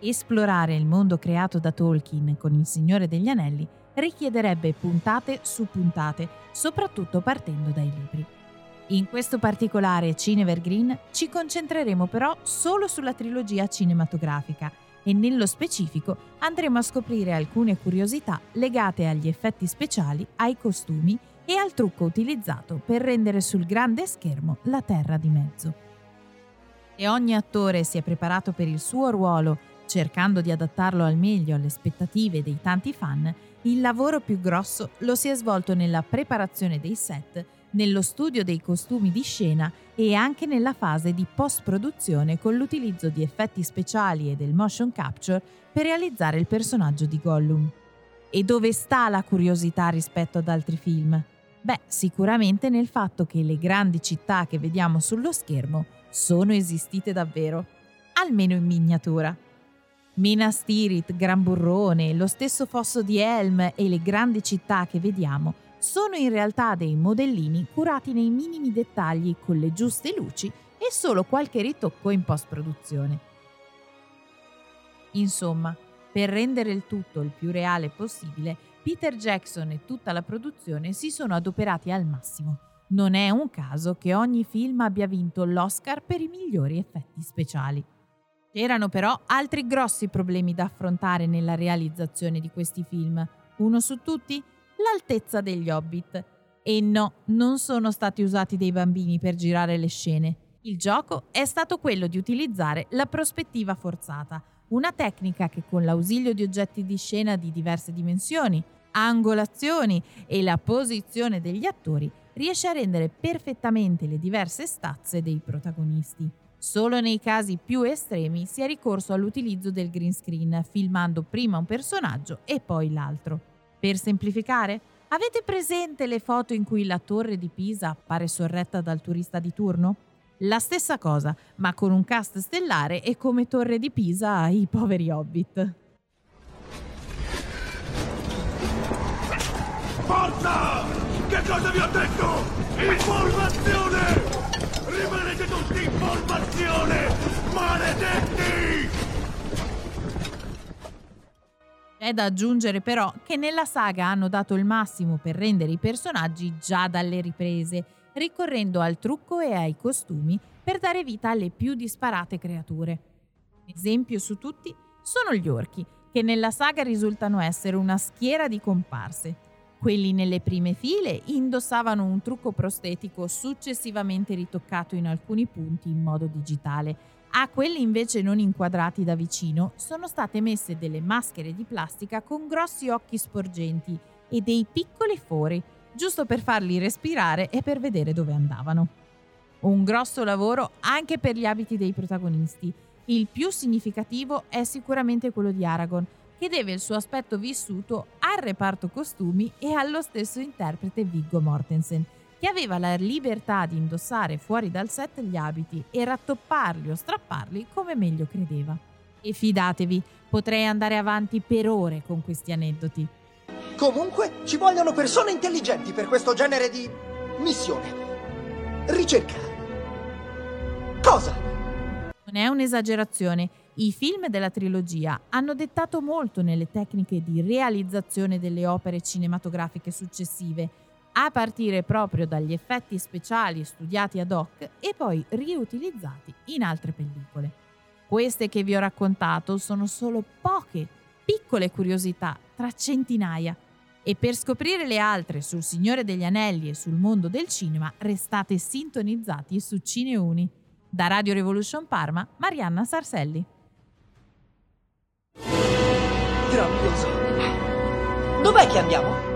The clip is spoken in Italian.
Esplorare il mondo creato da Tolkien con Il Signore degli Anelli richiederebbe puntate su puntate, soprattutto partendo dai libri. In questo particolare Cinevergreen ci concentreremo però solo sulla trilogia cinematografica e nello specifico andremo a scoprire alcune curiosità legate agli effetti speciali, ai costumi e al trucco utilizzato per rendere sul grande schermo la Terra di mezzo. E ogni attore si è preparato per il suo ruolo cercando di adattarlo al meglio alle aspettative dei tanti fan, il lavoro più grosso lo si è svolto nella preparazione dei set, nello studio dei costumi di scena e anche nella fase di post-produzione con l'utilizzo di effetti speciali e del motion capture per realizzare il personaggio di Gollum. E dove sta la curiosità rispetto ad altri film? Beh, sicuramente nel fatto che le grandi città che vediamo sullo schermo sono esistite davvero, almeno in miniatura. Minas Tirith, Gran Burrone, lo stesso fosso di Helm e le grandi città che vediamo sono in realtà dei modellini curati nei minimi dettagli con le giuste luci e solo qualche ritocco in post-produzione. Insomma, per rendere il tutto il più reale possibile, Peter Jackson e tutta la produzione si sono adoperati al massimo. Non è un caso che ogni film abbia vinto l'Oscar per i migliori effetti speciali. C'erano però altri grossi problemi da affrontare nella realizzazione di questi film. Uno su tutti? L'altezza degli hobbit. E no, non sono stati usati dei bambini per girare le scene. Il gioco è stato quello di utilizzare la prospettiva forzata, una tecnica che con l'ausilio di oggetti di scena di diverse dimensioni, angolazioni e la posizione degli attori riesce a rendere perfettamente le diverse stazze dei protagonisti. Solo nei casi più estremi si è ricorso all'utilizzo del green screen, filmando prima un personaggio e poi l'altro. Per semplificare, avete presente le foto in cui la torre di Pisa appare sorretta dal turista di turno? La stessa cosa, ma con un cast stellare e come torre di Pisa i poveri hobbit. Forza! Che cosa vi ho detto? Informazione! È da aggiungere però che nella saga hanno dato il massimo per rendere i personaggi già dalle riprese, ricorrendo al trucco e ai costumi per dare vita alle più disparate creature. Esempio su tutti sono gli orchi, che nella saga risultano essere una schiera di comparse, quelli nelle prime file indossavano un trucco prostetico successivamente ritoccato in alcuni punti in modo digitale. A quelli invece non inquadrati da vicino sono state messe delle maschere di plastica con grossi occhi sporgenti e dei piccoli fori, giusto per farli respirare e per vedere dove andavano. Un grosso lavoro anche per gli abiti dei protagonisti. Il più significativo è sicuramente quello di Aragorn, che deve il suo aspetto vissuto al reparto costumi e allo stesso interprete Viggo Mortensen, che aveva la libertà di indossare fuori dal set gli abiti e rattopparli o strapparli come meglio credeva. E fidatevi, potrei andare avanti per ore con questi aneddoti. Comunque, ci vogliono persone intelligenti per questo genere di missione. Ricerca. Cosa? Non è un'esagerazione i film della trilogia hanno dettato molto nelle tecniche di realizzazione delle opere cinematografiche successive, a partire proprio dagli effetti speciali studiati ad hoc e poi riutilizzati in altre pellicole. Queste che vi ho raccontato sono solo poche, piccole curiosità tra centinaia. E per scoprire le altre sul Signore degli Anelli e sul mondo del cinema, restate sintonizzati su Cineuni. Da Radio Revolution Parma, Marianna Sarselli. Grandioso. Dov'è che andiamo?